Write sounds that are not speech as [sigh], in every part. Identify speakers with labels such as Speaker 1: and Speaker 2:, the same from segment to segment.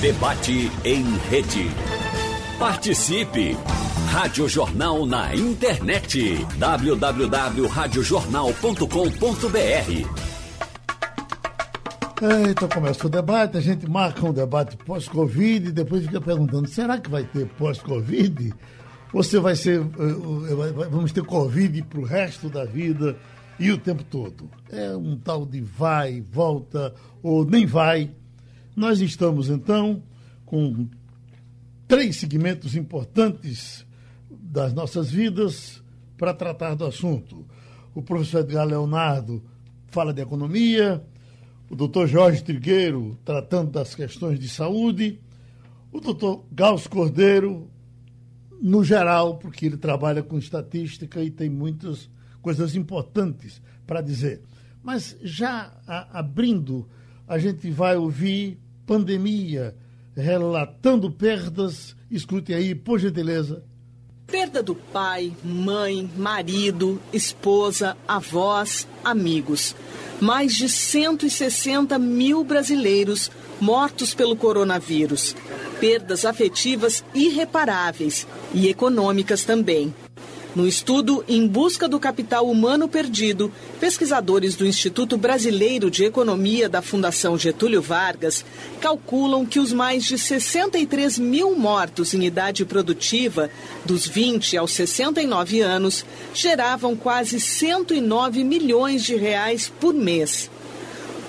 Speaker 1: Debate em rede. Participe! Rádio Jornal na internet. www.radiojornal.com.br
Speaker 2: então começa o debate, a gente marca um debate pós-Covid e depois fica perguntando: será que vai ter pós-Covid? Você vai ser. Eh, eh, vamos ter Covid para o resto da vida e o tempo todo. É um tal de vai, volta ou nem vai. Nós estamos então com três segmentos importantes das nossas vidas para tratar do assunto. O professor Edgar Leonardo fala de economia, o doutor Jorge Trigueiro tratando das questões de saúde, o doutor Gauss Cordeiro, no geral, porque ele trabalha com estatística e tem muitas coisas importantes para dizer. Mas já abrindo, a gente vai ouvir pandemia, relatando perdas. Escute aí, por gentileza.
Speaker 3: Perda do pai, mãe, marido, esposa, avós, amigos. Mais de 160 mil brasileiros mortos pelo coronavírus. Perdas afetivas irreparáveis e econômicas também. No estudo Em Busca do Capital Humano Perdido, pesquisadores do Instituto Brasileiro de Economia da Fundação Getúlio Vargas calculam que os mais de 63 mil mortos em idade produtiva, dos 20 aos 69 anos, geravam quase 109 milhões de reais por mês.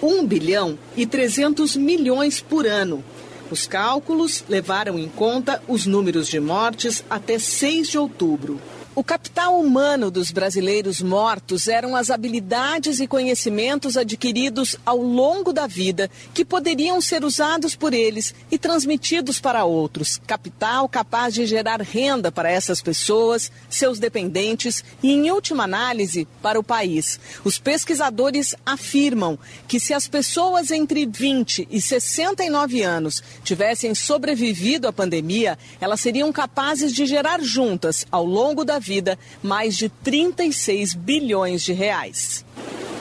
Speaker 3: 1 bilhão e 300 milhões por ano. Os cálculos levaram em conta os números de mortes até 6 de outubro. O capital humano dos brasileiros mortos eram as habilidades e conhecimentos adquiridos ao longo da vida que poderiam ser usados por eles e transmitidos para outros. Capital capaz de gerar renda para essas pessoas, seus dependentes e, em última análise, para o país. Os pesquisadores afirmam que se as pessoas entre 20 e 69 anos tivessem sobrevivido à pandemia, elas seriam capazes de gerar juntas, ao longo da vida, vida mais de 36 bilhões de reais.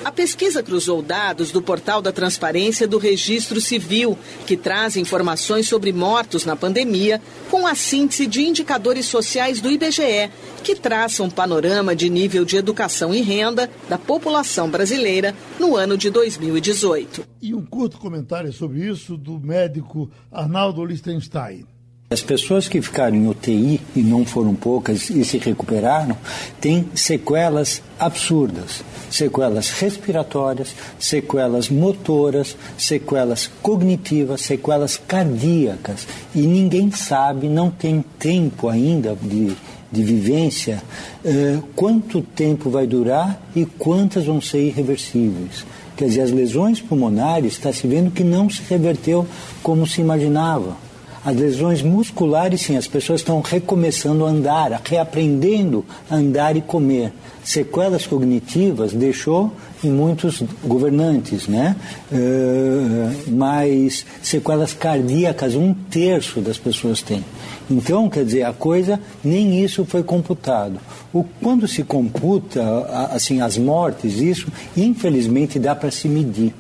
Speaker 3: A pesquisa cruzou dados do portal da Transparência do Registro Civil, que traz informações sobre mortos na pandemia, com a síntese de indicadores sociais do IBGE, que traça um panorama de nível de educação e renda da população brasileira no ano de 2018.
Speaker 2: E um curto comentário sobre isso do médico Arnaldo Lichtenstein.
Speaker 4: As pessoas que ficaram em UTI, e não foram poucas, e se recuperaram, têm sequelas absurdas. Sequelas respiratórias, sequelas motoras, sequelas cognitivas, sequelas cardíacas. E ninguém sabe, não tem tempo ainda de, de vivência, uh, quanto tempo vai durar e quantas vão ser irreversíveis. Quer dizer, as lesões pulmonares está se vendo que não se reverteu como se imaginava. As lesões musculares, sim, as pessoas estão recomeçando a andar, reaprendendo a andar e comer. Sequelas cognitivas deixou em muitos governantes, né? Uh, mas sequelas cardíacas, um terço das pessoas tem. Então, quer dizer, a coisa, nem isso foi computado. O, quando se computa, assim, as mortes, isso, infelizmente, dá para se medir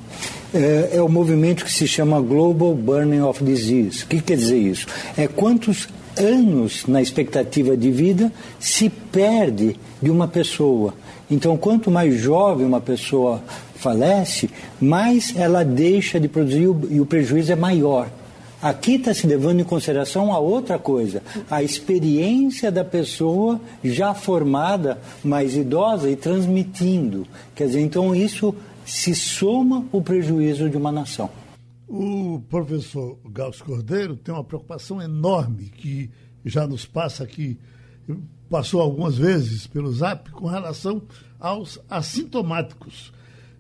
Speaker 4: é, é o movimento que se chama Global Burning of Disease. O que quer dizer isso? É quantos anos na expectativa de vida se perde de uma pessoa. Então, quanto mais jovem uma pessoa falece, mais ela deixa de produzir e o prejuízo é maior. Aqui está se levando em consideração a outra coisa, a experiência da pessoa já formada, mais idosa e transmitindo. Quer dizer, então isso se soma o prejuízo de uma nação.
Speaker 2: O professor Gauss Cordeiro tem uma preocupação enorme que já nos passa aqui, passou algumas vezes pelo zap, com relação aos assintomáticos.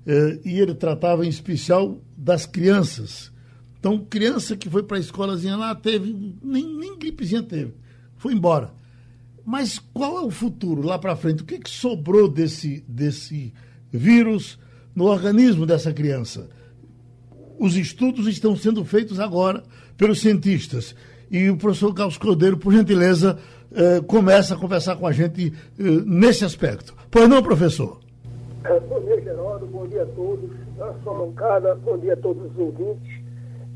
Speaker 2: Eh, e ele tratava em especial das crianças. Então, criança que foi para a escolazinha lá, teve, nem, nem gripezinha teve, foi embora. Mas qual é o futuro lá para frente? O que, que sobrou desse, desse vírus? No organismo dessa criança. Os estudos estão sendo feitos agora pelos cientistas. E o professor Carlos Cordeiro, por gentileza, eh, começa a conversar com a gente eh, nesse aspecto. Pois não, professor?
Speaker 5: É, bom dia, Geraldo. Bom dia a todos. A sua bancada. Bom dia a todos os ouvintes.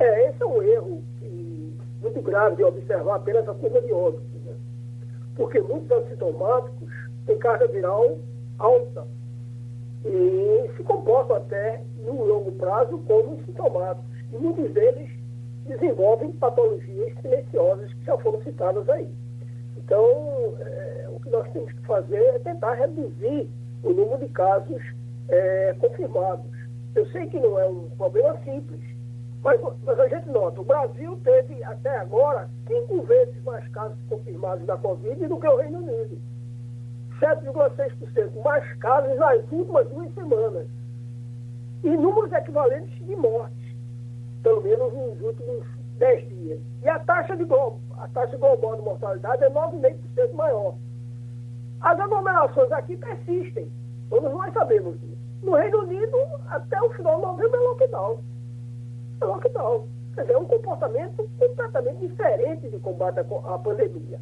Speaker 5: É, esse é um erro que muito grave de observar apenas a curva de óbitos, né? porque muitos assintomáticos têm carga viral alta e se comportam até, no longo prazo, como sintomáticos. E muitos deles desenvolvem patologias silenciosas que já foram citadas aí. Então, é, o que nós temos que fazer é tentar reduzir o número de casos é, confirmados. Eu sei que não é um problema simples, mas, mas, a gente nota, o Brasil teve até agora cinco vezes mais casos confirmados da Covid do que o Reino Unido. 7,6% mais casos nas últimas duas semanas. E números equivalentes de mortes, pelo menos nos últimos 10 dias. E a taxa, de global, a taxa global de mortalidade é 9,5% maior. As aglomerações aqui persistem, todos nós sabemos disso. No Reino Unido, até o final de novembro é lockdown. É lockdown. Quer dizer, é um comportamento completamente diferente de combate à pandemia.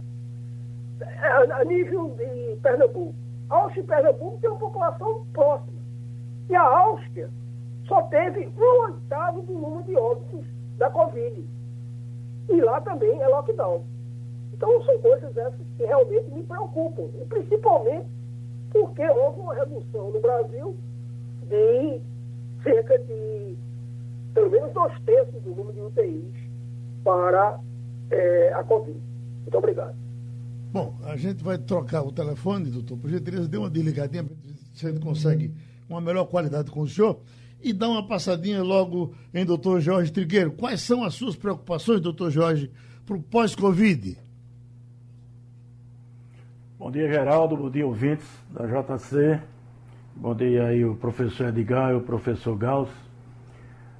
Speaker 5: É, a nível de Pernambuco. Áustria e Pernambuco tem uma população próxima. E a Áustria só teve um oitavo do número de óbitos da Covid. E lá também é lockdown. Então são coisas essas que realmente me preocupam. E principalmente porque houve uma redução no Brasil de cerca de pelo menos dois terços do número de UTIs para é, a Covid. Muito obrigado.
Speaker 2: Bom, a gente vai trocar o telefone, doutor. Por gentileza, dê uma desligadinha, se a gente consegue uma melhor qualidade com o senhor. E dá uma passadinha logo em doutor Jorge Trigueiro. Quais são as suas preocupações, doutor Jorge, para o pós-Covid?
Speaker 6: Bom dia, Geraldo. Bom dia, ouvintes da JC. Bom dia aí o professor Edgar e o professor Gauss.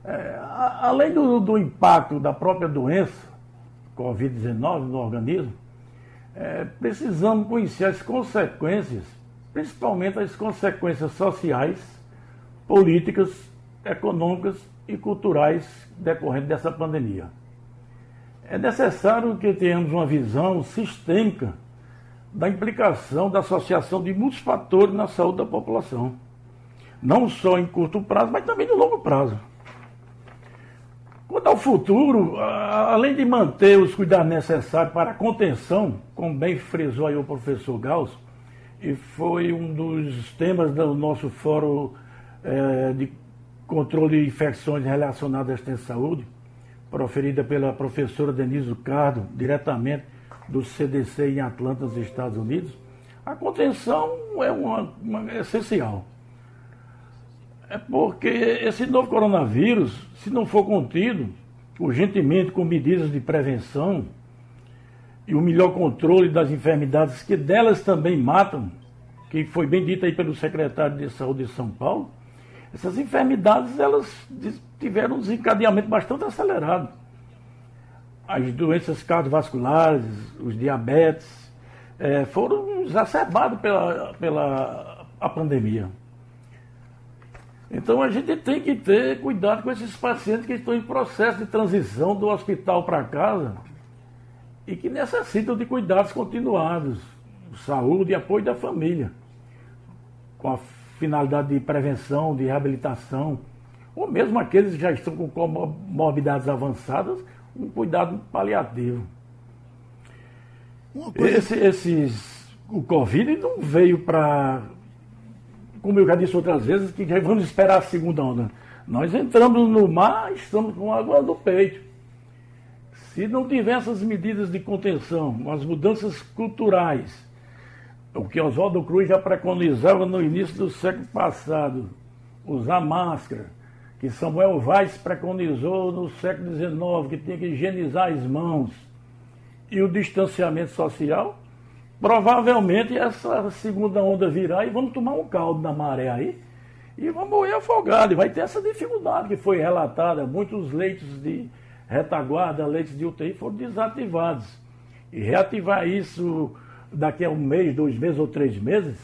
Speaker 6: É, além do, do, impacto da própria doença, Covid-19, no organismo, é, precisamos conhecer as consequências, principalmente as consequências sociais, políticas, econômicas e culturais decorrentes dessa pandemia. É necessário que tenhamos uma visão sistêmica da implicação da associação de muitos fatores na saúde da população. Não só em curto prazo, mas também no longo prazo. Quanto ao futuro, além de manter os cuidados necessários para a contenção, como bem frisou aí o professor Gauss, e foi um dos temas do nosso fórum é, de controle de infecções relacionadas à saúde, proferida pela professora Denise Cardo, diretamente do CDC em Atlanta, nos Estados Unidos, a contenção é uma, uma, é essencial. É porque esse novo coronavírus, se não for contido urgentemente com medidas de prevenção e o melhor controle das enfermidades que delas também matam, que foi bem dito aí pelo secretário de Saúde de São Paulo, essas enfermidades elas tiveram um desencadeamento bastante acelerado as doenças cardiovasculares, os diabetes, é, foram exacerbados pela, pela a pandemia. Então a gente tem que ter cuidado com esses pacientes que estão em processo de transição do hospital para casa e que necessitam de cuidados continuados, saúde e apoio da família, com a finalidade de prevenção, de reabilitação, ou mesmo aqueles que já estão com comorbidades avançadas, um cuidado paliativo. Esse, esses, o Covid não veio para, como eu já disse outras vezes, que vamos esperar a segunda onda. Nós entramos no mar, estamos com água no peito. Se não tiver essas medidas de contenção, as mudanças culturais, o que Oswaldo Cruz já preconizava no início do século passado, usar máscara, que Samuel Vaz preconizou no século XIX, que tinha que higienizar as mãos, e o distanciamento social, provavelmente essa segunda onda virá e vamos tomar um caldo na maré aí e vamos morrer afogado. E vai ter essa dificuldade que foi relatada. Muitos leitos de retaguarda, leitos de UTI foram desativados. E reativar isso daqui a um mês, dois meses ou três meses,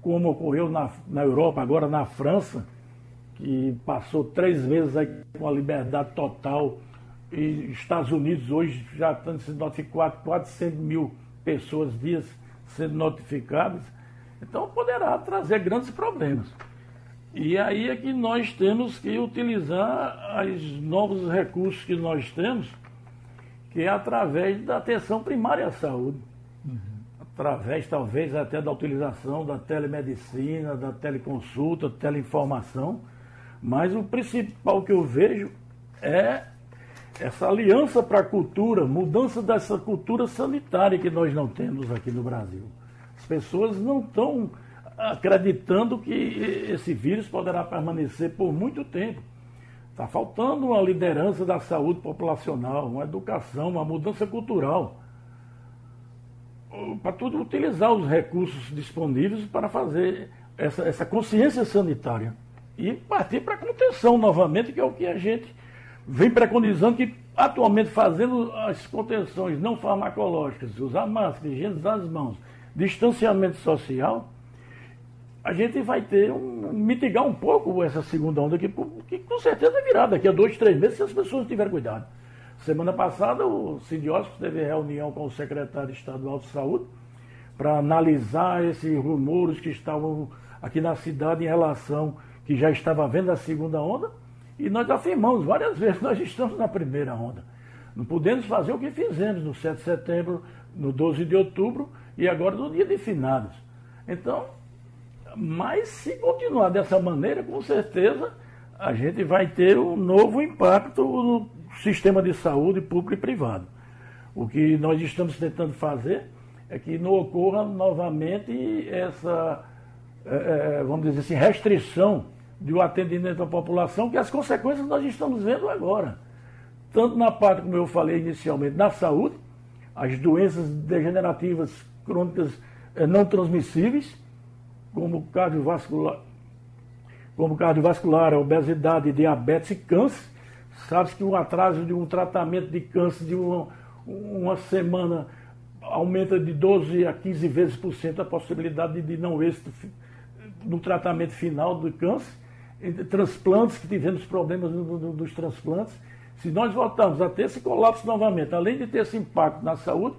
Speaker 6: como ocorreu na, na Europa, agora na França, que passou três meses aí com a liberdade total. E Estados Unidos hoje já estão sendo notificados 400 mil pessoas dias sendo notificadas. Então poderá trazer grandes problemas. E aí é que nós temos que utilizar os novos recursos que nós temos, que é através da atenção primária à saúde. Uhum. Através, talvez, até da utilização da telemedicina, da teleconsulta, teleinformação. Mas o principal que eu vejo é essa aliança para a cultura, mudança dessa cultura sanitária que nós não temos aqui no Brasil. As pessoas não estão acreditando que esse vírus poderá permanecer por muito tempo. Está faltando uma liderança da saúde populacional, uma educação, uma mudança cultural. Para tudo utilizar os recursos disponíveis para fazer essa, essa consciência sanitária. E partir para a contenção novamente, que é o que a gente vem preconizando que atualmente fazendo as contenções não farmacológicas, usar máscara, higienizar as mãos, distanciamento social, a gente vai ter um, mitigar um pouco essa segunda onda que, que com certeza virá daqui a dois, três meses se as pessoas tiverem cuidado. Semana passada o Sindiótico teve reunião com o secretário estadual de saúde para analisar esses rumores que estavam aqui na cidade em relação que já estava havendo a segunda onda e nós afirmamos várias vezes nós estamos na primeira onda. Não podemos fazer o que fizemos no 7 de setembro, no 12 de outubro e agora no dia de finados. Então, mas se continuar dessa maneira, com certeza a gente vai ter um novo impacto no sistema de saúde público e privado. O que nós estamos tentando fazer é que não ocorra novamente essa, é, vamos dizer assim, restrição do atendimento à população, que as consequências nós estamos vendo agora. Tanto na parte, como eu falei inicialmente, na saúde, as doenças degenerativas crônicas é, não transmissíveis, como cardiovascular, como cardiovascular, obesidade, diabetes e câncer. Sabe-se que o atraso de um tratamento de câncer de uma, uma semana aumenta de 12 a 15 vezes por cento a possibilidade de não êxito no tratamento final do câncer. Transplantes, que tivemos problemas dos transplantes. Se nós voltarmos a ter esse colapso novamente, além de ter esse impacto na saúde,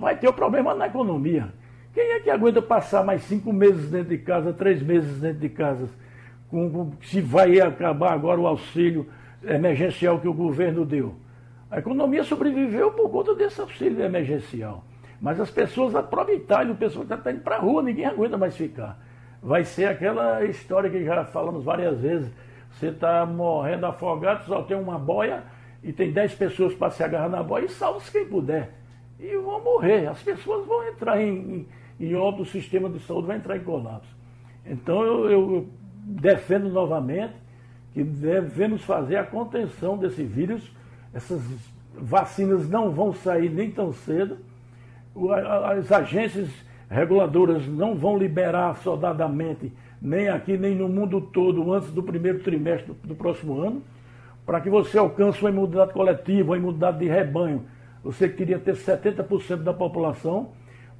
Speaker 6: vai ter o problema na economia. Quem é que aguenta passar mais cinco meses dentro de casa, três meses dentro de casa? Com, com, se vai acabar agora o auxílio emergencial que o governo deu. A economia sobreviveu por conta desse auxílio emergencial. Mas as pessoas aproveitaram, o pessoal está indo para a rua, ninguém aguenta mais ficar. Vai ser aquela história que já falamos várias vezes. Você está morrendo afogado, só tem uma boia e tem dez pessoas para se agarrar na boia e salva-se quem puder. E vão morrer. As pessoas vão entrar em, e outro sistema de saúde vai entrar em colapso. Então eu, eu defendo novamente que devemos fazer a contenção desse vírus. Essas vacinas não vão sair nem tão cedo. As agências reguladoras não vão liberar soldadamente, nem aqui, nem no mundo todo, antes do primeiro trimestre do, do próximo ano, para que você alcance uma imunidade coletiva, uma imunidade de rebanho. Você queria ter 70% da população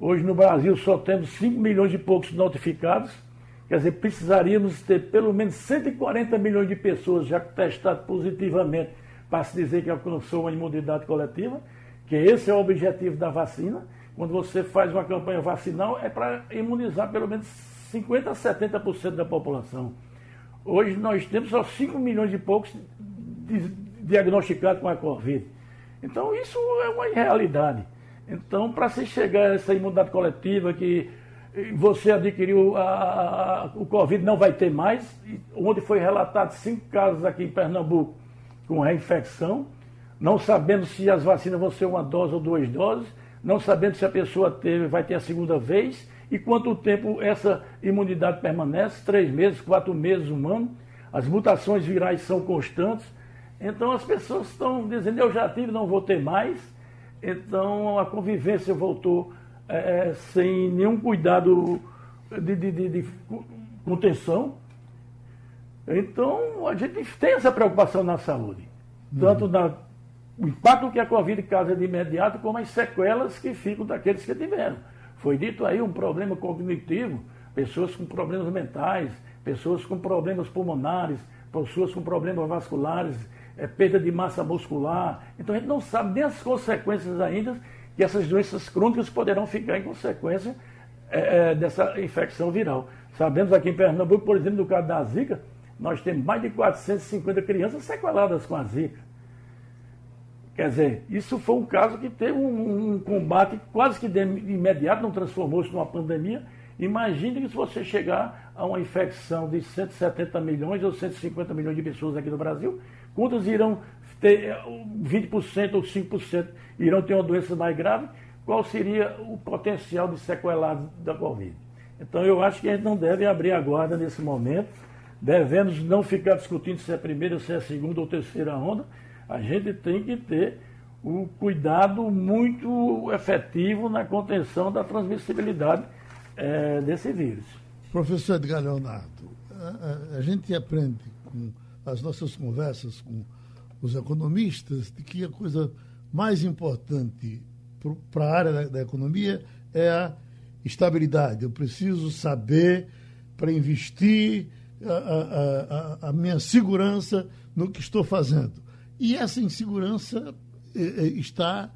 Speaker 6: Hoje no Brasil só temos 5 milhões e poucos notificados. Quer dizer, precisaríamos ter pelo menos 140 milhões de pessoas já testadas positivamente para se dizer que alcançou uma imunidade coletiva, que esse é o objetivo da vacina. Quando você faz uma campanha vacinal, é para imunizar pelo menos 50% a 70% da população. Hoje nós temos só 5 milhões e poucos diagnosticados com a Covid. Então isso é uma irrealidade. Então, para se chegar a essa imunidade coletiva que você adquiriu a, a, o Covid, não vai ter mais, onde foi relatado cinco casos aqui em Pernambuco com reinfecção, não sabendo se as vacinas vão ser uma dose ou duas doses, não sabendo se a pessoa teve, vai ter a segunda vez, e quanto tempo essa imunidade permanece, três meses, quatro meses, um ano, as mutações virais são constantes, então as pessoas estão dizendo, eu já tive, não vou ter mais, então a convivência voltou é, é, sem nenhum cuidado de, de, de, de, contenção. Então a gente tem essa preocupação na saúde. Tanto uhum. na, o impacto que a Covid causa de imediato, como as sequelas que ficam daqueles que tiveram. Foi dito aí um problema cognitivo, pessoas com problemas mentais, pessoas com problemas pulmonares, pessoas com problemas vasculares, é, perda de massa muscular. Então a gente não sabe nem as consequências ainda que essas doenças crônicas poderão ficar em consequência é, é, dessa infecção viral. Sabemos aqui em Pernambuco, por exemplo, no caso da Zika, nós temos mais de 450 crianças sequeladas com a Zika. Quer dizer, isso foi um caso que teve um, um combate quase que de imediato, não transformou-se numa pandemia. Imagine que se você chegar a uma infecção de 170 milhões ou 150 milhões de pessoas aqui no Brasil, quantos irão ter 20% ou 5% irão ter uma doença mais grave? Qual seria o potencial de sequelados da Covid? Então eu acho que a gente não deve abrir a guarda nesse momento. Devemos não ficar discutindo se é a primeira, se é a segunda ou terceira onda a gente tem que ter um cuidado muito efetivo na contenção da transmissibilidade é, desse vírus.
Speaker 2: Professor Edgar Leonardo, a, a, a gente aprende com as nossas conversas com os economistas de que a coisa mais importante para a área da, da, economia é a estabilidade. Eu preciso saber para investir a, a, a, minha segurança no que estou fazendo. E essa insegurança eh, eh, está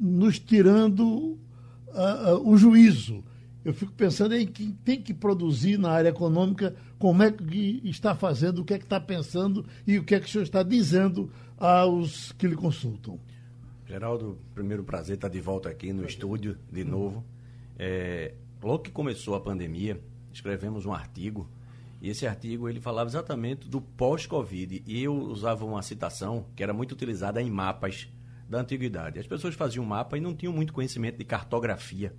Speaker 2: nos tirando uh, uh, o juízo. Eu fico pensando em quem tem que produzir na área econômica, como é que está fazendo, o que é que está pensando e o que é que o senhor está dizendo aos que lhe consultam.
Speaker 7: Geraldo, primeiro prazer estar de volta aqui no estúdio de novo. É, logo que começou a pandemia, escrevemos um artigo e esse artigo ele falava exatamente do pós-Covid. E eu usava uma citação que era muito utilizada em mapas da antiguidade. As pessoas faziam mapa e não tinham muito conhecimento de cartografia.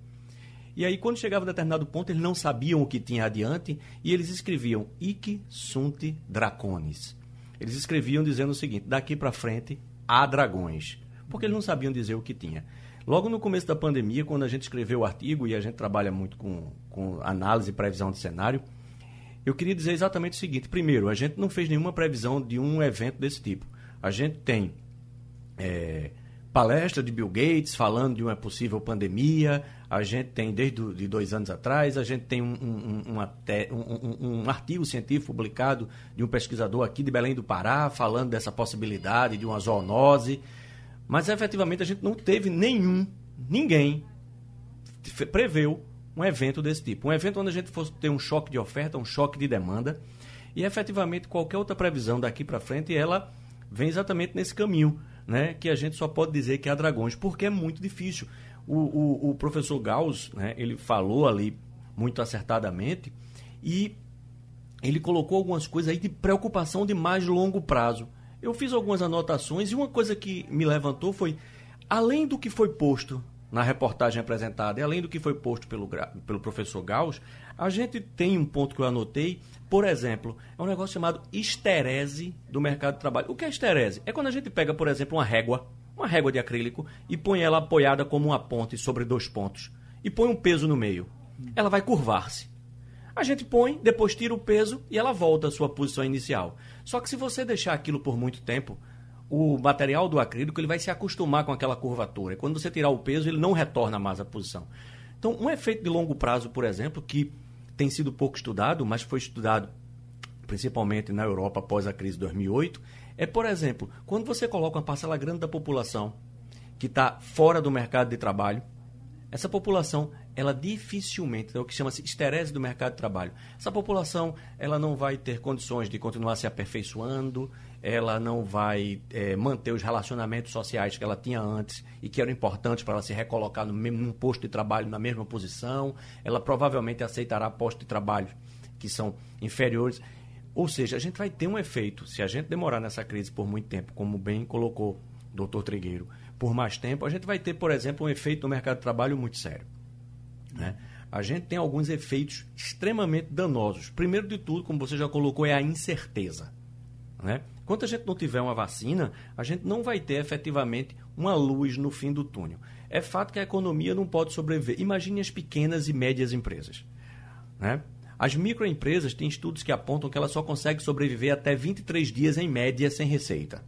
Speaker 7: E aí, quando chegava a determinado ponto, eles não sabiam o que tinha adiante e eles escreviam Ic sunt dracones. Eles escreviam dizendo o seguinte: daqui para frente há dragões. Porque eles não sabiam dizer o que tinha. Logo no começo da pandemia, quando a gente escreveu o artigo e a gente trabalha muito com, com análise e previsão de cenário, eu queria dizer exatamente o seguinte: primeiro, a gente não fez nenhuma previsão de um evento desse tipo. A gente tem é, palestra de Bill Gates falando de uma possível pandemia, a gente tem desde de dois anos atrás, a gente tem um, um, um, um, artigo científico publicado de um pesquisador aqui de Belém do Pará falando dessa possibilidade de uma zoonose, mas efetivamente a gente não teve nenhum, ninguém preveu um evento desse tipo. Um evento onde a gente fosse ter um choque de oferta, um choque de demanda. E efetivamente qualquer outra previsão daqui para frente, ela vem exatamente nesse caminho, né? Que a gente só pode dizer que há dragões, porque é muito difícil. O, o, o professor Gauss, né, ele falou ali muito acertadamente e ele colocou algumas coisas aí de preocupação de mais longo prazo. Eu fiz algumas anotações e uma coisa que me levantou foi, além do que foi posto na reportagem apresentada, e além do que foi posto pelo, pelo professor Gauss, a gente tem um ponto que eu anotei, por exemplo, é um negócio chamado esterese do mercado de trabalho. O que é esterese? É quando a gente pega, por exemplo, uma régua, uma régua de acrílico, e põe ela apoiada como uma ponte sobre dois pontos, e põe um peso no meio. Ela vai curvar-se. A gente põe, depois tira o peso e ela volta à sua posição inicial. Só que se você deixar aquilo por muito tempo, o material do acrílico ele vai se acostumar com aquela curvatura. E quando você tirar o peso, ele não retorna mais à posição. Então, um efeito de longo prazo, por exemplo, que tem sido pouco estudado, mas foi estudado principalmente na Europa após a crise de 2008, é, por exemplo, quando você coloca uma parcela grande da população que está fora do mercado de trabalho, essa população ela dificilmente, é o que chama-se esterese do mercado de trabalho. Essa população ela não vai ter condições de continuar se aperfeiçoando, ela não vai é, manter os relacionamentos sociais que ela tinha antes e que eram importantes para ela se recolocar no mesmo posto de trabalho, na mesma posição. Ela provavelmente aceitará postos de trabalho que são inferiores. Ou seja, a gente vai ter um efeito, se a gente demorar nessa crise por muito tempo, como bem colocou o doutor Trigueiro, por mais tempo, a gente vai ter, por exemplo, um efeito no mercado de trabalho muito sério. Né? A gente tem alguns efeitos extremamente danosos. Primeiro de tudo, como você já colocou, é a incerteza. Né? Enquanto a gente não tiver uma vacina, a gente não vai ter efetivamente uma luz no fim do túnel. É fato que a economia não pode sobreviver. Imagine as pequenas e médias empresas. Né? As microempresas têm estudos que apontam que elas só conseguem sobreviver até 23 dias em média sem receita.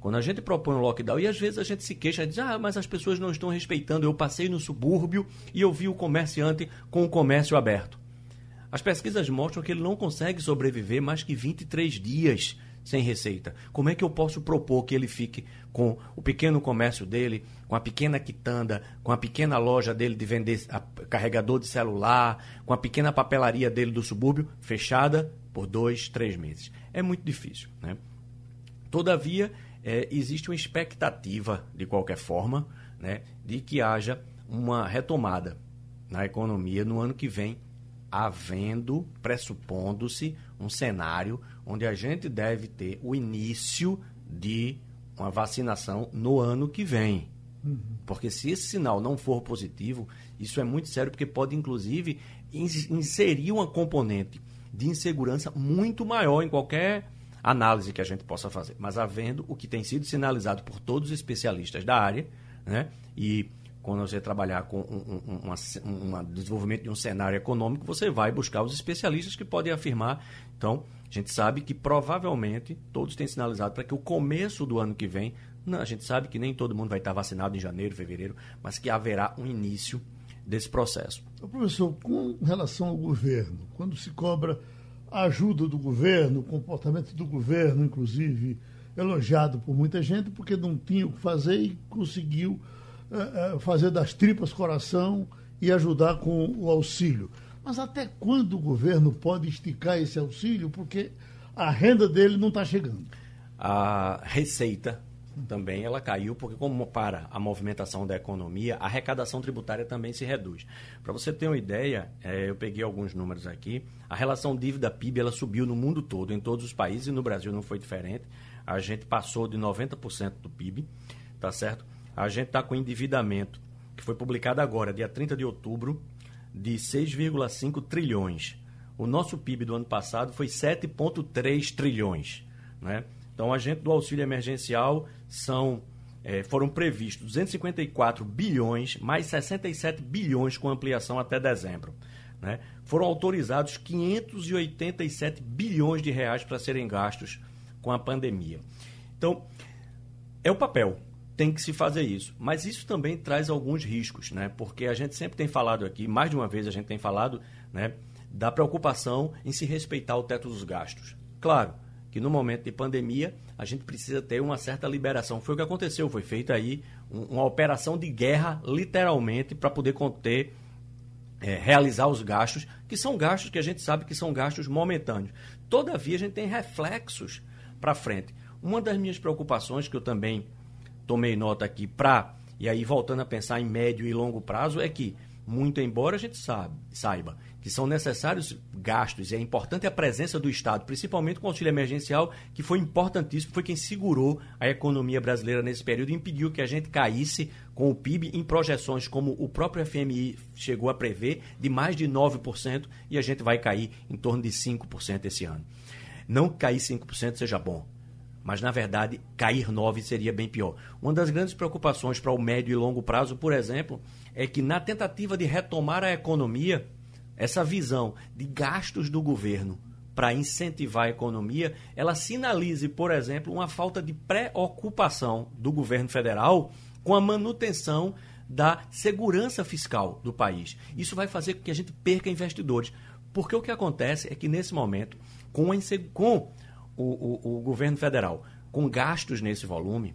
Speaker 7: Quando a gente propõe um lockdown, e às vezes a gente se queixa diz, ah, mas as pessoas não estão respeitando. Eu passei no subúrbio e eu vi o comerciante com o comércio aberto. As pesquisas mostram que ele não consegue sobreviver mais que 23 dias sem receita? Como é que eu posso propor que ele fique com o pequeno comércio dele, com a pequena quitanda, com a pequena loja dele de vender carregador de celular, com a pequena papelaria dele do subúrbio fechada por dois, três meses? É muito difícil. Né? Todavia, é, existe uma expectativa, de qualquer forma, né, de que haja uma retomada na economia no ano que vem, havendo, pressupondo-se, um cenário onde a gente deve ter o início de uma vacinação no ano que vem. Uhum. Porque se esse sinal não for positivo, isso é muito sério, porque pode, inclusive, inserir uma componente de insegurança muito maior em qualquer análise que a gente possa fazer. Mas havendo o que tem sido sinalizado por todos os especialistas da área, né? E quando você trabalhar com um, um, um, desenvolvimento de um cenário econômico, você vai buscar os especialistas que podem afirmar. Então, a gente sabe que provavelmente todos têm sinalizado para que o começo do ano que vem, não, a gente sabe que nem todo mundo vai estar vacinado em janeiro, fevereiro, mas que haverá um início desse processo.
Speaker 2: Professor, com relação ao governo, quando se cobra a ajuda do governo, o comportamento do governo, inclusive, elogiado por muita gente, porque não tinha o que fazer e conseguiu fazer das tripas coração e ajudar com o auxílio. Mas até quando o governo pode esticar esse auxílio? Porque a renda dele não está chegando.
Speaker 7: A receita também ela caiu, porque como para a movimentação da economia, a arrecadação tributária também se reduz. Para você ter uma ideia, é, eu peguei alguns números aqui, a relação dívida-PIB ela subiu no mundo todo, em todos os países, e no Brasil não foi diferente. A gente passou de 90% do PIB, tá certo? A gente está com endividamento, que foi publicado agora, dia 30 de outubro, de 6,5 trilhões. O nosso PIB do ano passado foi 7,3 trilhões. Né? Então, a gente do auxílio emergencial são, é, foram previstos 254 bilhões, mais 67 bilhões com ampliação até dezembro. Né? Foram autorizados 587 bilhões de reais para serem gastos com a pandemia. Então, é o papel tem que se fazer isso. Mas isso também traz alguns riscos, né? Porque a gente sempre tem falado aqui, mais de uma vez a gente tem falado, né, da preocupação em se respeitar o teto dos gastos. Claro que no momento de pandemia a gente precisa ter uma certa liberação. Foi o que aconteceu, foi feita aí uma operação de guerra, literalmente, para poder conter, é, realizar os gastos, que são gastos que a gente sabe que são gastos momentâneos. Todavia, a gente tem reflexos para frente. Uma das minhas preocupações, que eu também tomei nota aqui para, e aí voltando a pensar em médio e longo prazo, é que, muito embora a gente sabe, saiba que são necessários gastos e é importante a presença do Estado, principalmente com o auxílio emergencial, que foi importantíssimo, foi quem segurou a economia brasileira nesse período e impediu que a gente caísse com o PIB em projeções, como o próprio FMI chegou a prever, de mais de 9%, e a gente vai cair em torno de 5% esse ano. Não cair 5% seja bom, mas na verdade cair 9 seria bem pior. Uma das grandes preocupações para o médio e longo prazo, por exemplo, é que na tentativa de retomar a economia, essa visão de gastos do governo para incentivar a economia, ela sinalize, por exemplo, uma falta de preocupação do governo federal com a manutenção da segurança fiscal do país. Isso vai fazer com que a gente perca investidores. Porque o que acontece é que, nesse momento, com, a com o, o, o governo federal com gastos nesse volume,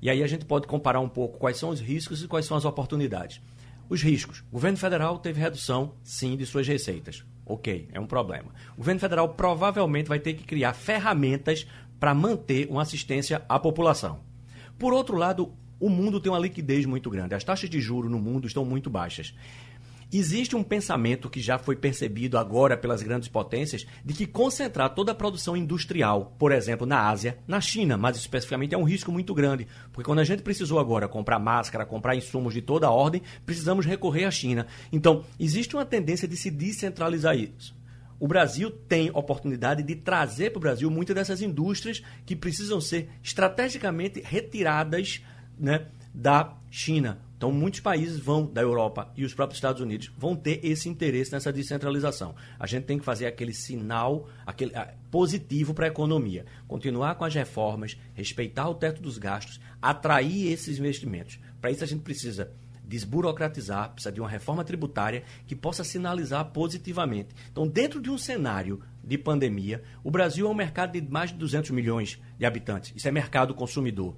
Speaker 7: e aí a gente pode comparar um pouco quais são os riscos e quais são as oportunidades. Os riscos. O governo federal teve redução, sim, de suas receitas. Ok, é um problema. O governo federal provavelmente vai ter que criar ferramentas para manter uma assistência à população. Por outro lado, o mundo tem uma liquidez muito grande. As taxas de juro no mundo estão muito baixas. Existe um pensamento que já foi percebido agora pelas grandes potências de que concentrar toda a produção industrial, por exemplo, na Ásia, na China, mais especificamente, é um risco muito grande. Porque quando a gente precisou agora comprar máscara, comprar insumos de toda a ordem, precisamos recorrer à China. Então, existe uma tendência de se descentralizar isso. O Brasil tem oportunidade de trazer para o Brasil muitas dessas indústrias que precisam ser estrategicamente retiradas né, da China. Então, muitos países vão, da Europa e os próprios Estados Unidos, vão ter esse interesse nessa descentralização. A gente tem que fazer aquele sinal aquele, positivo para a economia. Continuar com as reformas, respeitar o teto dos gastos, atrair esses investimentos. Para isso, a gente precisa desburocratizar, precisa de uma reforma tributária que possa sinalizar positivamente. Então, dentro de um cenário de pandemia, o Brasil é um mercado de mais de 200 milhões de habitantes. Isso é mercado consumidor.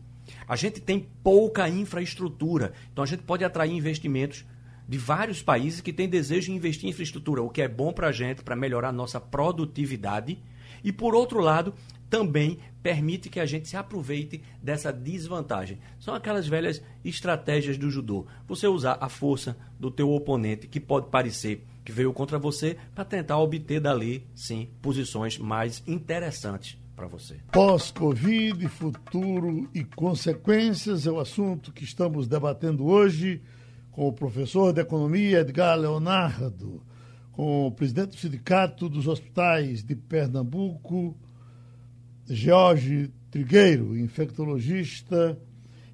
Speaker 7: A gente tem pouca infraestrutura, então a gente pode atrair investimentos de vários países que têm desejo de investir em infraestrutura, o que é bom para a gente, para melhorar a nossa produtividade. E, por outro lado, também permite que a gente se aproveite dessa desvantagem. São aquelas velhas estratégias do judô. Você usar a força do teu oponente, que pode parecer que veio contra você, para tentar obter dali, sim, posições mais interessantes para você.
Speaker 2: Pós-Covid, futuro e consequências é o assunto que estamos debatendo hoje com o professor de Economia Edgar Leonardo, com o presidente do Sindicato dos Hospitais de Pernambuco, Jorge Trigueiro, infectologista,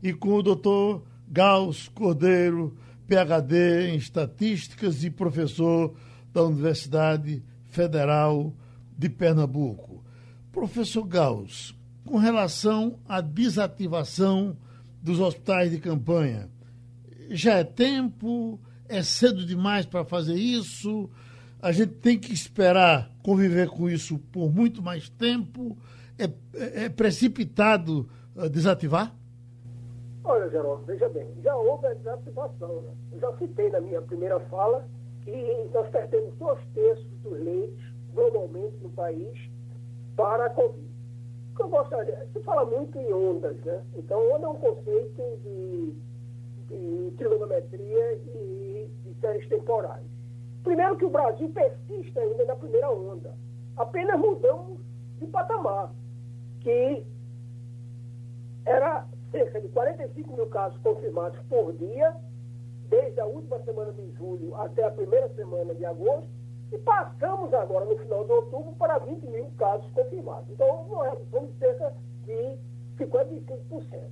Speaker 2: e com o doutor Gauss Cordeiro, PhD em Estatísticas e professor da Universidade Federal de Pernambuco. Professor Gauss, com relação à desativação dos hospitais de campanha, já é tempo? É cedo demais para fazer isso? A gente tem que esperar conviver com isso por muito mais tempo? É, é, é precipitado uh, desativar?
Speaker 5: Olha, Geraldo, veja bem, já houve a desativação. Né? Já citei na minha primeira fala que nós perdemos dois terços dos leitos, globalmente, no país, para a Covid. eu gostaria, se fala muito em ondas, né? Então, onda é um conceito de, de trigonometria e de séries temporais. Primeiro que o Brasil persiste ainda na primeira onda. Apenas mudamos de patamar, que era cerca de 45 mil casos confirmados por dia, desde a última semana de julho até a primeira semana de agosto, e passamos agora, no final de outubro, para 20 mil casos confirmados. Então, nós somos cerca de 55%.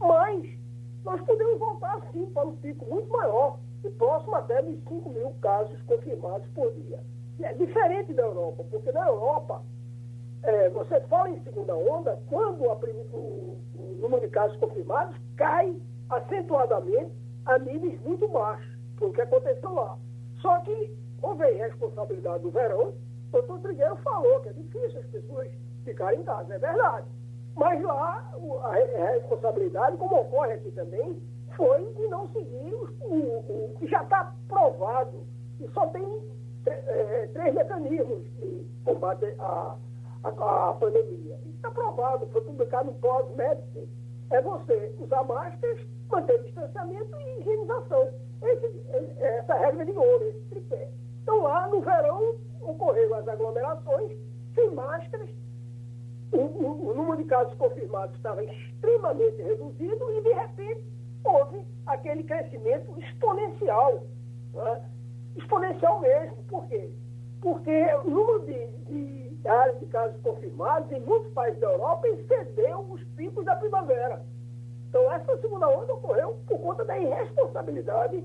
Speaker 5: Mas nós podemos voltar, sim, para um pico muito maior, e próximo até de 5 mil casos confirmados por dia. E é diferente da Europa, porque na Europa, é, você fala em segunda onda quando a, o, o número de casos confirmados cai acentuadamente a níveis muito baixos, foi o que aconteceu lá. Só que houve a irresponsabilidade do verão, o doutor Trigueiro falou que é difícil as pessoas ficarem em casa, é verdade. Mas lá a responsabilidade, como ocorre aqui também, foi de não seguir o, o, o que já está provado e só tem é, três mecanismos de combate à, pandemia. Está provado, foi publicado no pós-médico. É você usar máscaras, manter distanciamento e higienização. Esse, essa regra de ouro, esse tripé. Então, lá no verão, ocorreram as aglomerações sem máscaras, o, o, o número de casos confirmados estava extremamente reduzido e, de repente, houve aquele crescimento exponencial. Né? Exponencial mesmo. Por quê? Porque o número de, de de casos confirmados em muitos países da Europa excedeu os picos da primavera. Então, essa segunda onda ocorreu por conta da irresponsabilidade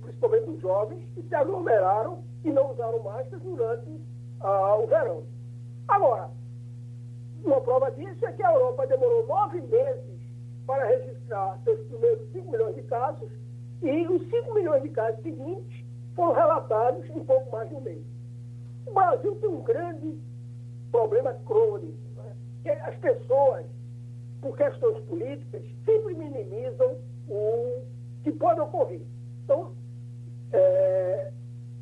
Speaker 5: principalmente os jovens, que se aglomeraram e não usaram máscaras durante ah, o verão. Agora, uma prova disso é que a Europa demorou nove meses para registrar seus primeiros 5 milhões de casos e os 5 milhões de casos seguintes foram relatados em pouco mais de um mês. O Brasil tem um grande problema crônico, né? que as pessoas, por questões políticas, sempre minimizam o que pode ocorrer. Então, é,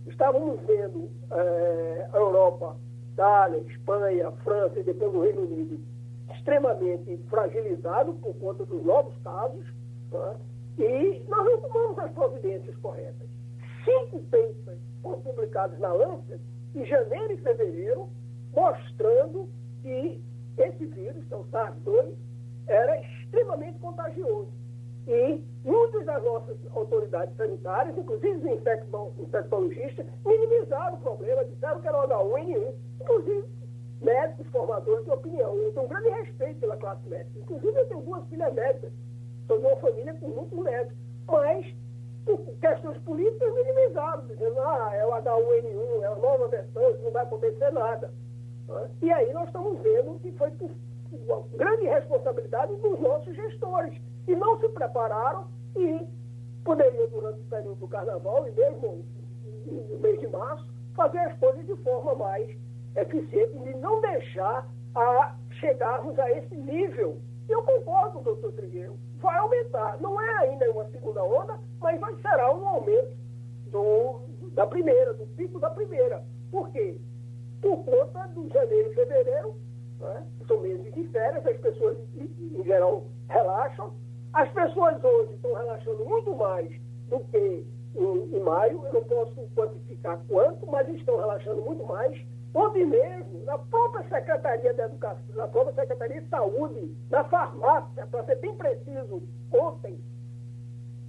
Speaker 5: estávamos vendo é, a Europa, Itália, Espanha, França e depois o Reino Unido extremamente fragilizado por conta dos novos casos, né? e nós não tomamos as providências corretas. Cinco papers foram publicados na Lancet em janeiro e fevereiro, mostrando que esse vírus, que é o SARS-2, era extremamente contagioso. E muitas das nossas autoridades sanitárias, inclusive os infectologistas, minimizaram o problema, disseram que era o H1N1, inclusive médicos formadores de opinião. Eu tenho um grande respeito pela classe médica. Inclusive, eu tenho duas filhas médicas. Sou de uma família com muitos médicos. Mas, por questões políticas, minimizaram, dizendo, ah, é o H1N1, é a nova versão, não vai acontecer nada. E aí nós estamos vendo que foi por uma grande responsabilidade dos nossos gestores e não se prepararam e poderiam, durante o período do carnaval e mesmo no mês de março, fazer as coisas de forma mais eficiente e não deixar a chegarmos a esse nível. Eu concordo o doutor Trigueiro, vai aumentar. Não é ainda uma segunda onda, mas vai, será um aumento do, da primeira, do pico da primeira. Por quê? Por conta do janeiro e fevereiro, né? são meses de férias, as pessoas, em geral, relaxam. As pessoas hoje estão relaxando muito mais do que em, em maio, eu não posso quantificar quanto, mas estão relaxando muito mais. Ontem mesmo, na própria Secretaria da Educação, na própria Secretaria de Saúde, na farmácia, para ser bem preciso, ontem,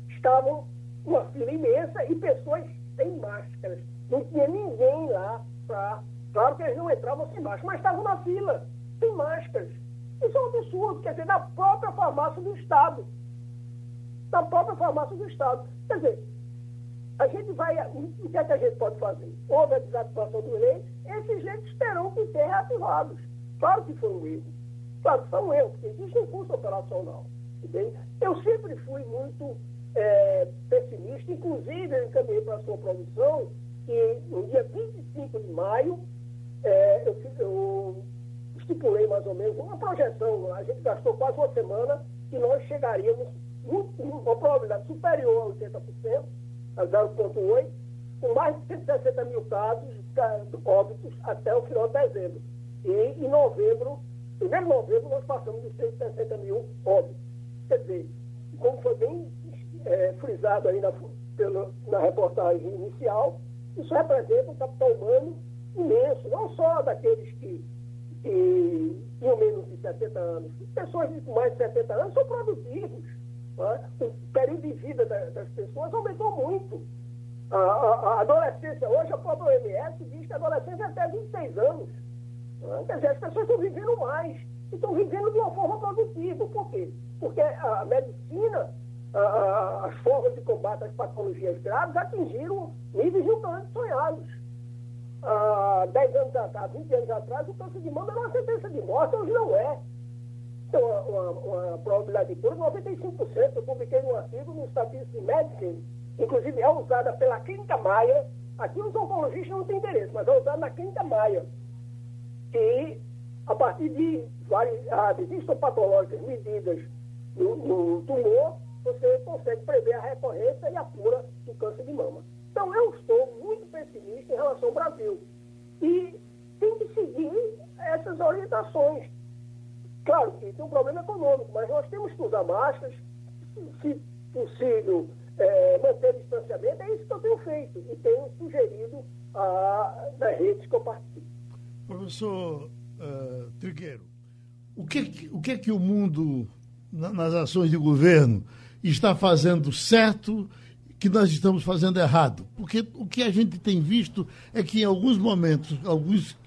Speaker 5: estavam uma fila imensa e pessoas sem máscaras. Não tinha ninguém lá para. Claro que eles não entravam sem máscara, mas estavam na fila, sem máscaras. Isso é um absurdo, quer dizer, na própria farmácia do Estado. Na própria farmácia do Estado. Quer dizer, a gente vai. O que é que a gente pode fazer? Houve a desativação do leite, esses leitos terão que ser reativados. Claro que foi um erro. Claro que foi um erro, porque existe um custo operacional. Entende? Eu sempre fui muito é, pessimista, inclusive eu encaminhei para a sua produção que no dia 25 de maio é, eu, eu estipulei mais ou menos uma projeção, a gente gastou quase uma semana e nós chegaríamos com uma probabilidade superior a 80%, a 0,8%, com mais de 160 mil casos óbitos até o final de dezembro. E em novembro, primeiro novembro, nós passamos de 160 mil óbitos. Quer dizer, como foi bem é, frisado aí na, pelo, na reportagem inicial, isso representa um capital humano imenso, não só daqueles que, que tinham menos de 70 anos. Pessoas com mais de 70 anos são produtivos. Né? O período de vida das pessoas aumentou muito. A, a, a, adolescência, hoje a própria OMS diz que a adolescência é até 26 anos. Né? Quer dizer, as pessoas estão vivendo mais. E estão vivendo de uma forma produtiva. Por quê? Porque a medicina as formas de combate às patologias graves atingiram níveis nunca antes sonhados. Há 10 anos atrás, 20 anos atrás, o câncer de mama era uma sentença de morte, hoje não é. Tem uma, uma, probabilidade de cura de 95%. Eu publiquei um artigo no Statistics Medicine, inclusive é usada pela Clínica Maia. Aqui os oncologistas não têm interesse, mas é usada na Clínica Maia. Que, a partir de ah, histopatológicas medidas no, no tumor, você consegue prever a recorrência e a cura do câncer de mama. Então, eu estou muito pessimista em relação ao Brasil. E tem que seguir essas orientações. Claro que tem um problema econômico, mas nós temos que usar máscaras, se possível, é, manter distanciamento. É isso que eu tenho feito e tenho sugerido a, nas redes que eu participo.
Speaker 2: Professor uh, Trigueiro, o que, o que é que o mundo, nas ações de governo, está fazendo certo que nós estamos fazendo errado. Porque o que a gente tem visto é que em alguns momentos, alguns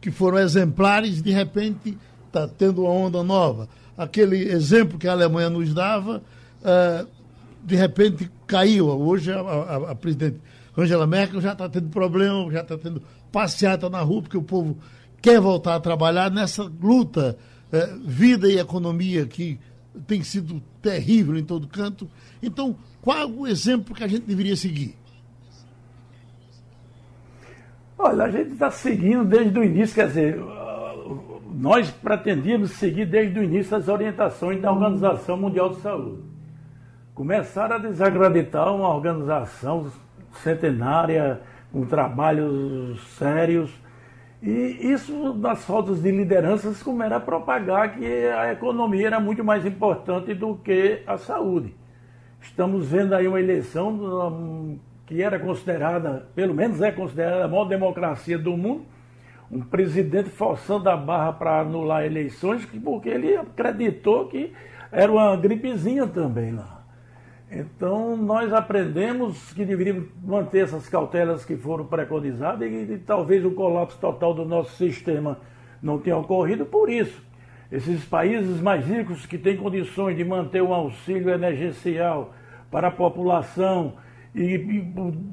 Speaker 2: que foram exemplares, de repente está tendo uma onda nova. Aquele exemplo que a Alemanha nos dava, uh, de repente caiu. Hoje a, a, a presidente Angela Merkel já está tendo problema, já está tendo passeata na rua, porque o povo quer voltar a trabalhar nessa luta, uh, vida e economia que tem sido terrível em todo canto. Então, qual o exemplo que a gente deveria seguir?
Speaker 6: Olha, a gente está seguindo desde o início, quer dizer, nós pretendíamos seguir desde o início as orientações da Organização Mundial de Saúde. Começaram a desacreditar uma organização centenária, com trabalhos sérios, e isso, nas faltas de lideranças, começou a propagar que a economia era muito mais importante do que a saúde. Estamos vendo aí uma eleição que era considerada, pelo menos é considerada a maior democracia do mundo, um presidente forçando a barra para anular eleições, porque ele acreditou que era uma gripezinha também lá. Então, nós aprendemos que deveríamos manter essas cautelas que foram preconizadas e, e, talvez o colapso total do nosso sistema não tenha ocorrido por isso. Esses países mais ricos que têm condições de manter um auxílio emergencial para a população e, e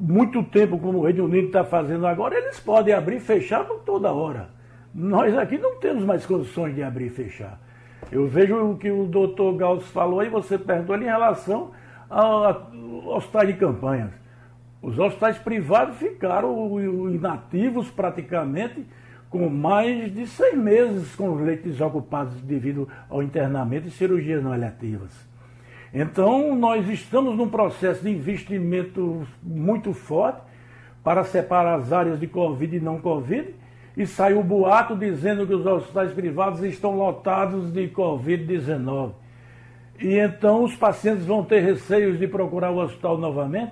Speaker 6: muito tempo, como o Reino Unido está fazendo agora, eles podem abrir e fechar toda hora. Nós aqui não temos mais condições de abrir e fechar. Eu vejo o que o doutor Gauss falou aí, você perguntou ali em relação hospitais de campanhas. Os hospitais privados ficaram inativos praticamente com mais de seis meses com os leitos ocupados devido ao internamento e cirurgias não eletivas. Então, nós estamos num processo de investimento muito forte para separar as áreas de Covid e não Covid, e saiu o boato dizendo que os hospitais privados estão lotados de Covid-19. E então os pacientes vão ter receios de procurar o hospital novamente?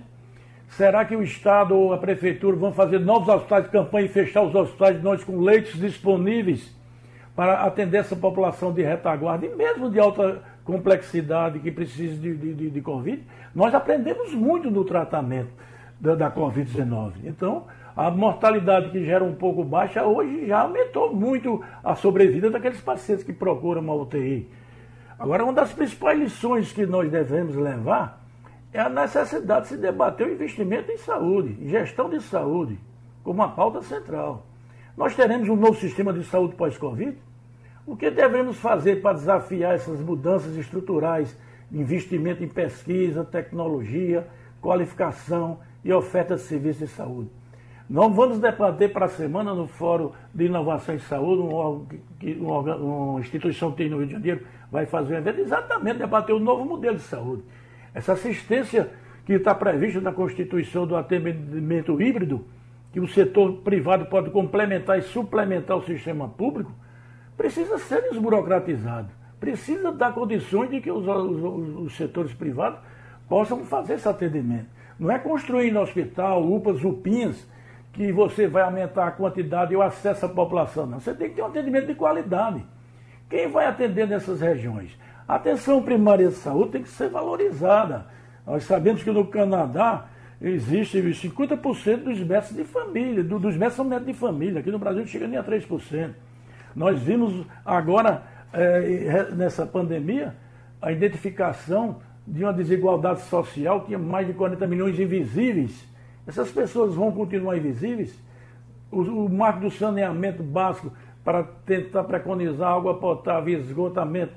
Speaker 6: Será que o Estado ou a Prefeitura vão fazer novos hospitais de campanha e fechar os hospitais de nós com leitos disponíveis para atender essa população de retaguarda e mesmo de alta complexidade que precisa de, de, de Covid? Nós aprendemos muito no tratamento da, da Covid-19. Então, a mortalidade que já era um pouco baixa, hoje já aumentou muito a sobrevida daqueles pacientes que procuram uma UTI. Agora, uma das principais lições que nós devemos levar é a necessidade de se debater o investimento em saúde, gestão de saúde, como uma pauta central. Nós teremos um novo sistema de saúde pós-Covid? O que devemos fazer para desafiar essas mudanças estruturais investimento em pesquisa, tecnologia, qualificação e oferta de serviços de saúde? Não vamos debater para a semana no Fórum de Inovação em Saúde, um, uma instituição que tem no Rio de Janeiro vai fazer um evento, exatamente debater o novo modelo de saúde. Essa assistência que está prevista na Constituição do atendimento híbrido, que o setor privado pode complementar e suplementar o sistema público, precisa ser desburocratizado. Precisa dar condições de que os, os, os setores privados possam fazer esse atendimento. Não é construir no hospital, UPAs, UPINhas, que você vai aumentar a quantidade e o acesso à população, não. Você tem que ter um atendimento de qualidade. Quem vai atender nessas regiões? A atenção primária de saúde tem que ser valorizada. Nós sabemos que no Canadá existe 50% dos médicos de família, dos médicos são médicos de família. Aqui no Brasil chega nem a 3%. Nós vimos agora, é, nessa pandemia, a identificação de uma desigualdade social, tinha mais de 40 milhões invisíveis. Essas pessoas vão continuar invisíveis? O, o marco do saneamento básico para tentar preconizar água potável esgotamento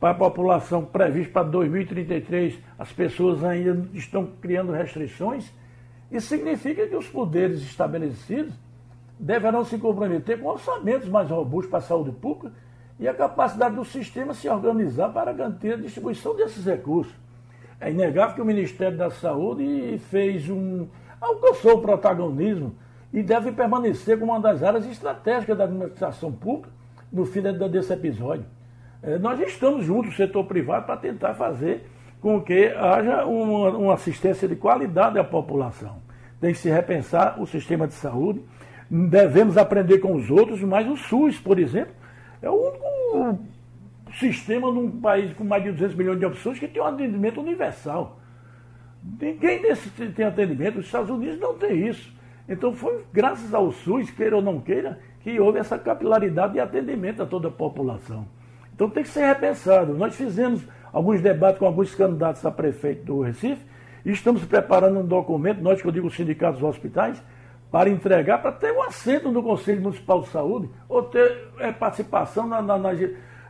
Speaker 6: para a população previsto para 2033, as pessoas ainda estão criando restrições, isso significa que os poderes estabelecidos deverão se comprometer com orçamentos mais robustos para a saúde pública e a capacidade do sistema se organizar para garantir a distribuição desses recursos. É inegável que o Ministério da Saúde fez um. alcançou o protagonismo e deve permanecer como uma das áreas estratégicas da administração pública no fim desse episódio. É, nós estamos juntos, o setor privado, para tentar fazer com que haja uma, uma, assistência de qualidade à população. Tem que se repensar o sistema de saúde, devemos aprender com os outros, mas o SUS, por exemplo, é o único sistema num país com mais de 200 milhões de opções que tem um atendimento universal. Ninguém tem atendimento, os Estados Unidos não tem isso. Então foi graças ao SUS, queira ou não queira, que houve essa capilaridade de atendimento a toda a população. Então tem que ser repensado. Nós fizemos alguns debates com alguns candidatos a prefeito do Recife e estamos preparando um documento, nós que eu digo os sindicatos dos hospitais, para entregar, para ter um assento no Conselho Municipal de Saúde ou ter é, participação na, na, nas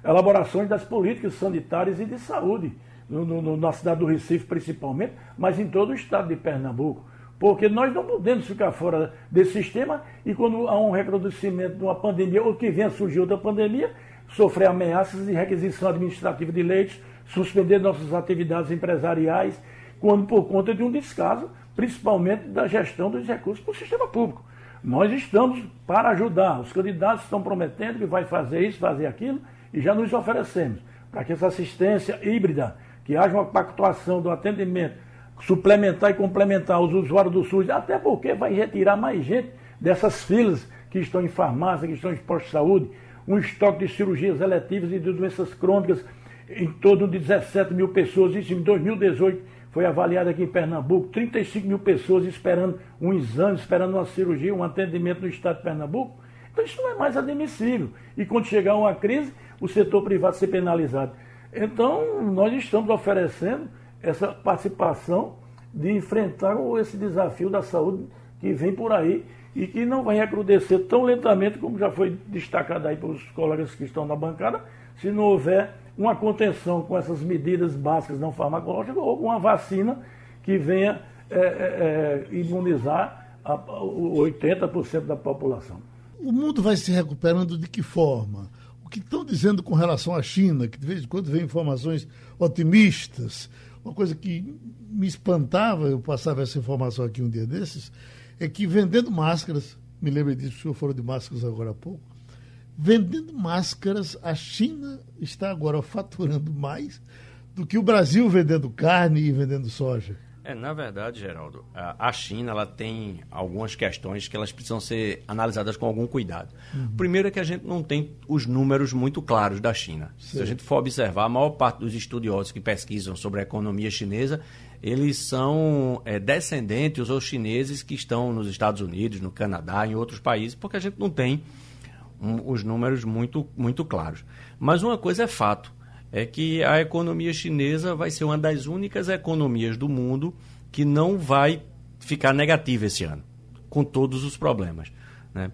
Speaker 6: elaborações das políticas sanitárias e de saúde, no, no, na cidade do Recife principalmente, mas em todo o estado de Pernambuco. Porque nós não podemos ficar fora desse sistema e quando há um recrudescimento de uma pandemia ou que venha surgir outra pandemia, sofrer ameaças de requisição administrativa de leitos, suspender nossas atividades empresariais, quando por conta de um descaso, principalmente da gestão dos recursos para o sistema público. Nós estamos para ajudar. Os candidatos estão prometendo que vai fazer isso, fazer aquilo, e já nos oferecemos para que essa assistência híbrida, que haja uma pactuação do atendimento, suplementar e complementar os usuários do SUS, até porque vai retirar mais gente dessas filas que estão em farmácia, que estão em postos de saúde, um estoque de cirurgias eletivas e de doenças crônicas em torno de 17 mil pessoas. Isso em 2018 foi avaliado aqui em Pernambuco, 35 mil pessoas esperando um exame, esperando uma cirurgia, um atendimento no estado de Pernambuco. Então isso não é mais admissível. E quando chegar uma crise, o setor privado ser penalizado. Então, nós estamos oferecendo essa participação de enfrentar esse desafio da saúde que vem por aí e que não vai recrudescer tão lentamente como já foi destacado aí pelos colegas que estão na bancada, se não houver uma contenção com essas medidas básicas não farmacológicas ou uma vacina que venha é, é, é imunizar a, 80% da população.
Speaker 2: O mundo vai se recuperando de que forma? O que estão dizendo com relação à China, que de vez em quando vem informações otimistas, uma coisa que me espantava, eu passava essa informação aqui um dia desses, é que vendendo máscaras, me lembro disso, o senhor falou de máscaras agora há pouco. Vendendo máscaras, a China está agora faturando mais do que o Brasil vendendo carne e vendendo soja.
Speaker 7: É, na verdade, Geraldo, a China ela tem algumas questões que elas precisam ser analisadas com algum cuidado. Uhum. Primeiro é que a gente não tem os números muito claros da China. Sim. Se a gente for observar, a maior parte dos estudiosos que pesquisam sobre a economia chinesa, eles são é, descendentes ou chineses que estão nos Estados Unidos, no Canadá, em outros países, porque a gente não tem um, os números muito, muito claros. Mas uma coisa é fato, é que a economia chinesa vai ser uma das únicas economias do mundo que não vai ficar negativa esse ano, com todos os problemas. Né?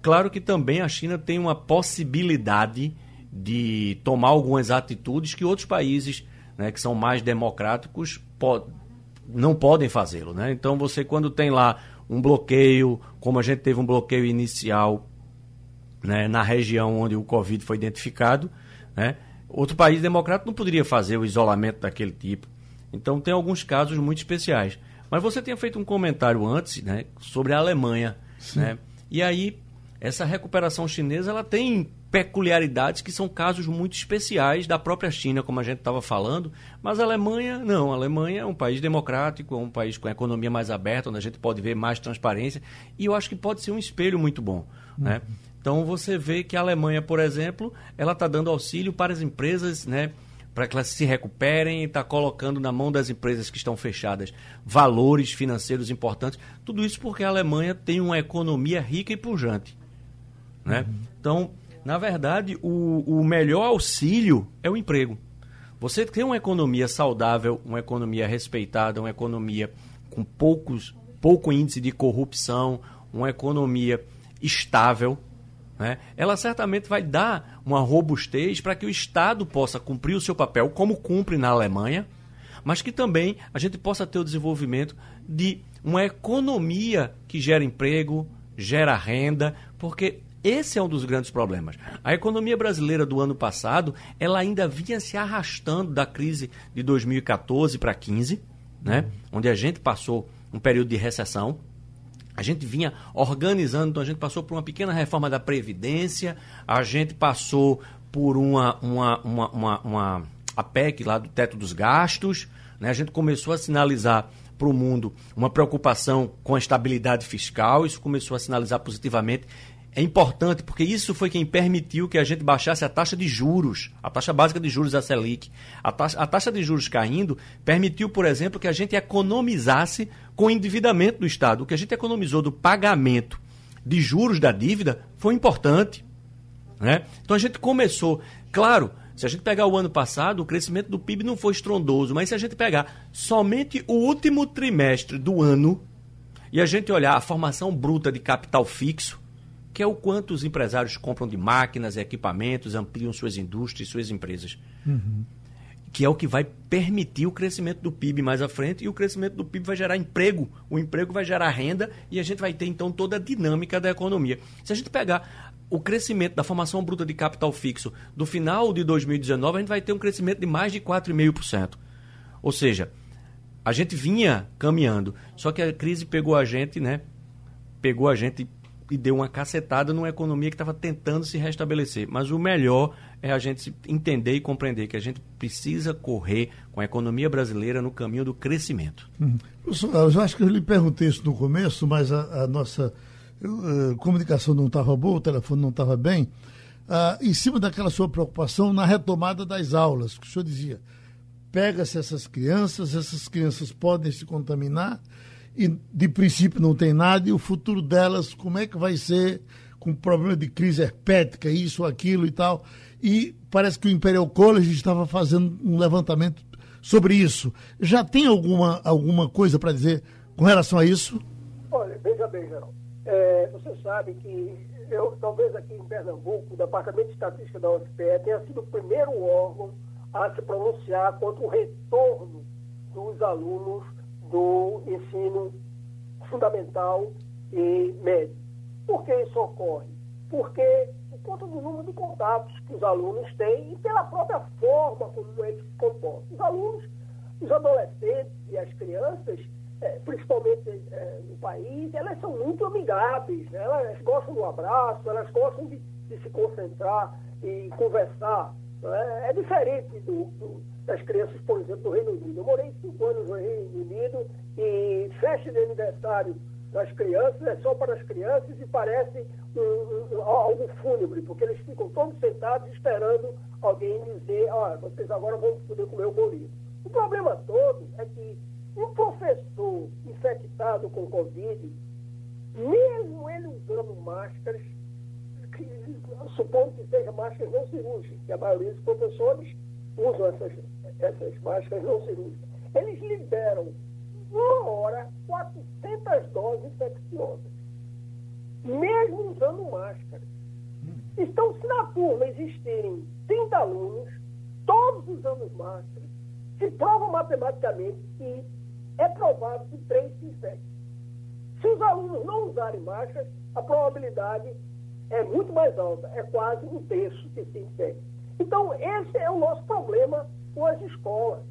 Speaker 7: Claro que também a China tem uma possibilidade de tomar algumas atitudes que outros países né, que são mais democráticos não podem fazê-lo. Né? Então você quando tem lá um bloqueio, como a gente teve um bloqueio inicial né, na região onde o Covid foi identificado, né, Outro país democrático não poderia fazer o isolamento daquele tipo. Então tem alguns casos muito especiais. Mas você tinha feito um comentário antes né, sobre a Alemanha. Né? E aí, essa recuperação chinesa ela tem peculiaridades que são casos muito especiais da própria China, como a gente estava falando, mas a Alemanha, não. A Alemanha é um país democrático, é um país com a economia mais aberta, onde a gente pode ver mais transparência, e eu acho que pode ser um espelho muito bom. Né? Uhum. Então você vê que a Alemanha, por exemplo, ela está dando auxílio para as empresas, né? Para que elas se recuperem e está colocando na mão das empresas que estão fechadas valores financeiros importantes. Tudo isso porque a Alemanha tem uma economia rica e pujante. Né? Uhum. Então, na verdade, o, o melhor auxílio é o emprego. Você tem uma economia saudável, uma economia respeitada, uma economia com poucos, pouco índice de corrupção, uma economia estável, né, ela certamente vai dar uma robustez para que o Estado possa cumprir o seu papel, como cumpre na Alemanha, mas que também a gente possa ter o desenvolvimento de uma economia que gera emprego, gera renda, porque esse é um dos grandes problemas. A economia brasileira do ano passado, ela ainda vinha se arrastando da crise de 2014 para 15, né, onde a gente passou um período de recessão, a gente vinha organizando, então a gente passou por uma pequena reforma da Previdência, a gente passou por uma, uma, uma, uma, uma a PEC lá do teto dos gastos, né? a gente começou a sinalizar para o mundo uma preocupação com a estabilidade fiscal, isso começou a sinalizar positivamente é importante porque isso foi quem permitiu que a gente baixasse a taxa de juros, a taxa básica de juros da Selic. A taxa, a taxa de juros caindo permitiu, por exemplo, que a gente economizasse com o endividamento do Estado. O que a gente economizou do pagamento de juros da dívida foi importante. Né? Então a gente começou, claro, se a gente pegar o ano passado, o crescimento do PIB não foi estrondoso, mas se a gente pegar somente o último trimestre do ano e a gente olhar a formação bruta de capital fixo, que é o quanto os empresários compram de máquinas e equipamentos, ampliam suas indústrias, suas empresas. Uhum. Que é o que vai permitir o crescimento do PIB mais à frente, e o crescimento do PIB vai gerar emprego, o emprego vai gerar renda, e a gente vai ter então toda a dinâmica da economia. Se a gente pegar o crescimento da formação bruta de capital fixo do final de 2019, a gente vai ter um crescimento de mais de 4,5%. Ou seja, a gente vinha caminhando, só que a crise pegou a gente, né? Pegou a gente e deu uma cacetada numa economia que estava tentando se restabelecer. Mas o melhor é a gente entender e compreender que a gente precisa correr com a economia brasileira no caminho do crescimento.
Speaker 2: Uhum. Eu acho que eu lhe perguntei isso no começo, mas a, a nossa uh, comunicação não estava boa, o telefone não estava bem. Uh, em cima daquela sua preocupação na retomada das aulas, que o senhor dizia, pega-se essas crianças, essas crianças podem se contaminar e de princípio não tem nada, e o futuro delas, como é que vai ser com problema de crise herpética, isso, aquilo e tal. E parece que o Imperial College estava fazendo um levantamento sobre isso. Já tem alguma, alguma coisa para dizer com relação a isso?
Speaker 5: Olha, veja bem, Geraldo. É, você sabe que eu, talvez aqui em Pernambuco, o Departamento de Estatística da UFPE tenha sido o primeiro órgão a se pronunciar contra o retorno dos alunos do ensino fundamental e médio. Por que isso ocorre? Porque, por conta do número de contatos que os alunos têm e pela própria forma como eles se comportam. Os alunos, os adolescentes e as crianças é, principalmente é, no país, elas são muito amigáveis, né? elas gostam do abraço, elas gostam de, de se concentrar e conversar. É, é diferente do, do, das crianças, por exemplo, do Reino Unido. Eu morei cinco anos no Reino Unido e festa de aniversário das crianças é só para as crianças e parece um, um, algo fúnebre, porque eles ficam todos sentados esperando alguém dizer, ah, vocês agora vão poder comer o bolinho. O problema todo é que um professor infectado com Covid, mesmo ele usando máscaras, que, supondo que sejam máscaras não cirúrgicas, que a maioria dos professores usam essas, essas máscaras não cirúrgicas, eles liberam uma hora 400 doses infecciosas, mesmo usando máscara. Então, se na turma existirem 30 alunos, todos usando máscaras, se prova matematicamente que é provável que três se infectem. Se os alunos não usarem máscaras, a probabilidade é muito mais alta, é quase um terço que se infecte. Então, esse é o nosso problema com as escolas.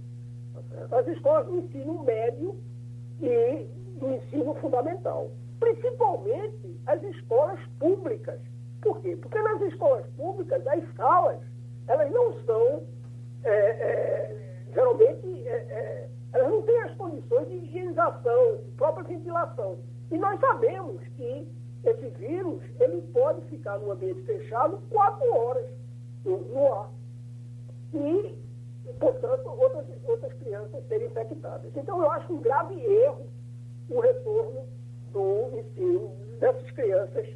Speaker 5: As escolas do ensino médio e do ensino fundamental. Principalmente as escolas públicas. Por quê? Porque nas escolas públicas, as salas, elas não são, é, é, geralmente, é, é elas não têm as condições de higienização, de própria ventilação. E nós sabemos que esse vírus, ele pode ficar num ambiente fechado quatro horas no, no ar. E portanto, outras, outras crianças serem infectadas. Então, eu acho um grave erro o retorno do ensino dessas crianças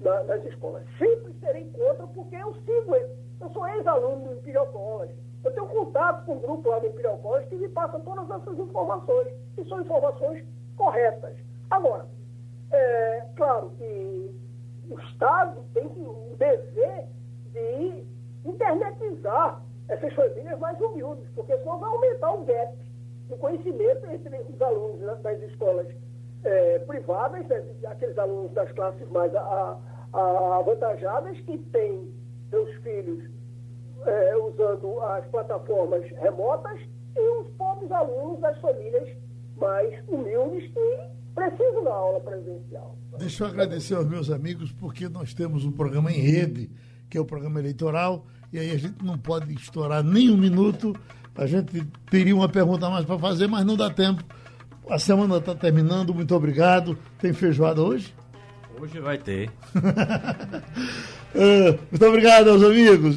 Speaker 5: na, nas escolas. Sempre serei contra, porque eu sigo, eu sou ex-aluno do Imperial College. Eu tenho contato com o grupo lá do Imperial College que me passa todas essas informações, e são informações corretas. Agora, é claro que o Estado tem o dever de internetizar essas famílias mais humildes, porque senão vai aumentar o gap de conhecimento entre os alunos das escolas é, privadas, né, aqueles alunos das classes mais a, a, avantajadas, que têm seus filhos é, usando as plataformas remotas, e os pobres alunos das famílias mais humildes que precisam da aula presencial.
Speaker 2: Deixa eu agradecer aos meus amigos, porque nós temos um programa em rede, que é o programa eleitoral, e aí a gente não pode estourar nem um minuto. A gente teria uma pergunta mais para fazer, mas não dá tempo. A semana está terminando, muito obrigado. Tem feijoada hoje?
Speaker 7: Hoje vai ter. [laughs]
Speaker 2: É, muito obrigado aos amigos.